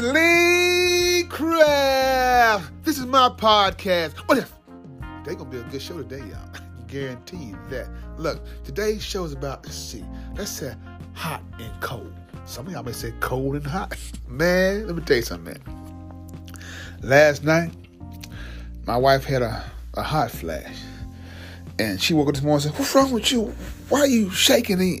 Lee Craft. This is my podcast. Oh, what if? They gonna be a good show today, y'all. I guarantee you that. Look, today's show is about, let's see, let's say hot and cold. Some of y'all may say cold and hot. Man, let me tell you something, man. Last night, my wife had a, a hot flash. And she woke up this morning and said, What's wrong with you? Why are you shaking?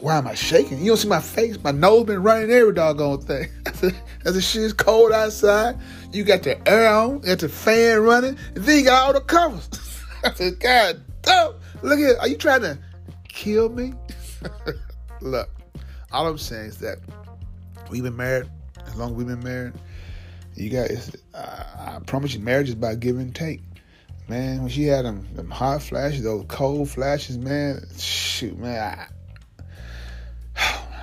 Why am I shaking? You don't see my face? My nose been running every doggone thing. I said shit's cold outside. You got the air on, got the fan running, and then you got all the covers. I said, God damn, look at Are you trying to kill me? look, all I'm saying is that we've been married as long as we've been married. You guys, I, I promise you, marriage is about give and take. Man, when she had them, them hot flashes, those cold flashes, man, shoot, man, I,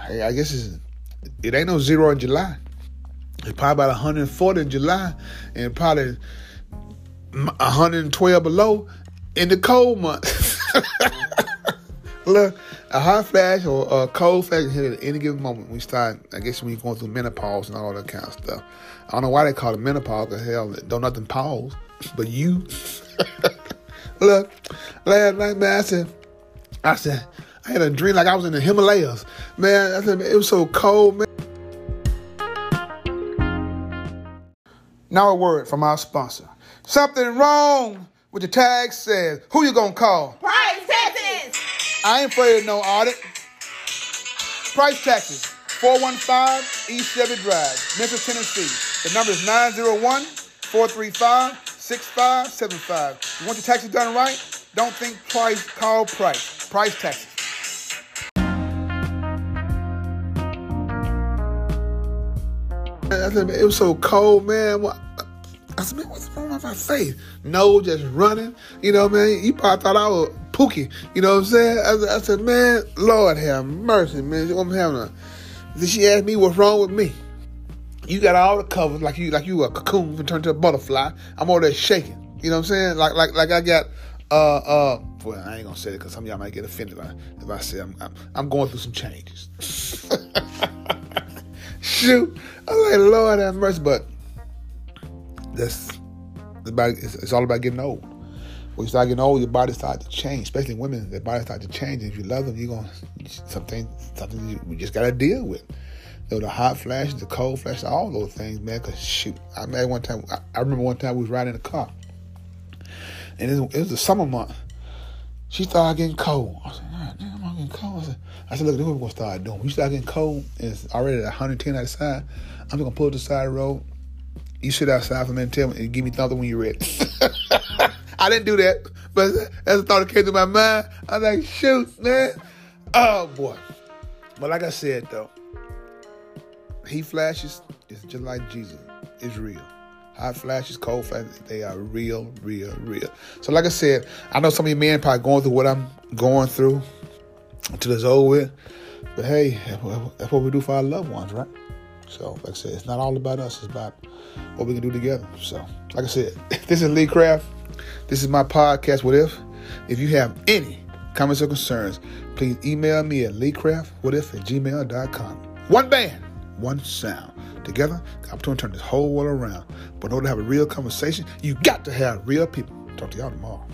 I guess it's, it ain't no zero in July. It's probably about 140 in July, and probably 112 below in the cold months. Look, a hot flash or a cold flash can hit at any given moment. We start, I guess, when you're going through menopause and all that kind of stuff. I don't know why they call it menopause, because hell, don't nothing pause. But you, look, last night, man, I said, I said, I had a dream like I was in the Himalayas. Man, I said, it was so cold, man. Now a word from our sponsor. Something wrong with the tag says, who you gonna call? Price taxes! I ain't afraid of no audit. Price taxes, 415 East Chevy Drive, Memphis, Tennessee. The number is 901 435 6575. You want your taxes done right? Don't think twice, call Price. Price taxes. I said, man, it was so cold, man. I said, man, what's wrong with my face? No, just running. You know, man, you probably thought I was Pookie. You know what I'm saying? I, said, I said man, Lord have mercy, man. I'm having a. Then she asked me what's wrong with me. You got all the covers like you like you a cocoon and turned to a butterfly. I'm over there shaking. You know what I'm saying? Like like like I got uh uh. Well, I ain't gonna say it because some of y'all might get offended if I, if I say I'm, I'm I'm going through some changes. Shoot, I'm like Lord have mercy, but that's about, it's, it's all about getting old. When you start getting old, your body starts to change, especially women. Their body starts to change. And if you love them, you're gonna something something you, just gotta deal with. You know, the hot flashes, the cold flashes, all those things, man. Cause shoot, I remember one time. I, I remember one time we was riding in a car, and it, it was the summer month. She started getting cold. I said, "Damn, I'm getting cold." I said, I said, "Look, this what we're gonna start doing. We start getting cold, and it's already at 110 outside. I'm just gonna pull to the side of the road. You sit outside for a minute, tell me, and give me thunder when you're ready." I didn't do that, but that's a thought that came to my mind, I was like, "Shoot, man! Oh boy!" But like I said, though, he flashes is just like Jesus. It's real. Hot flashes, cold flashes, they are real, real, real. So like I said, I know some of you men probably going through what I'm going through until it's over with. But hey, that's what we do for our loved ones, right? So like I said, it's not all about us, it's about what we can do together. So like I said, this is Lee Craft. This is my podcast, What If? If you have any comments or concerns, please email me at leecraftwhatif at gmail.com. One band one sound. Together, I'm to turn this whole world around. But in order to have a real conversation, you got to have real people. Talk to y'all tomorrow.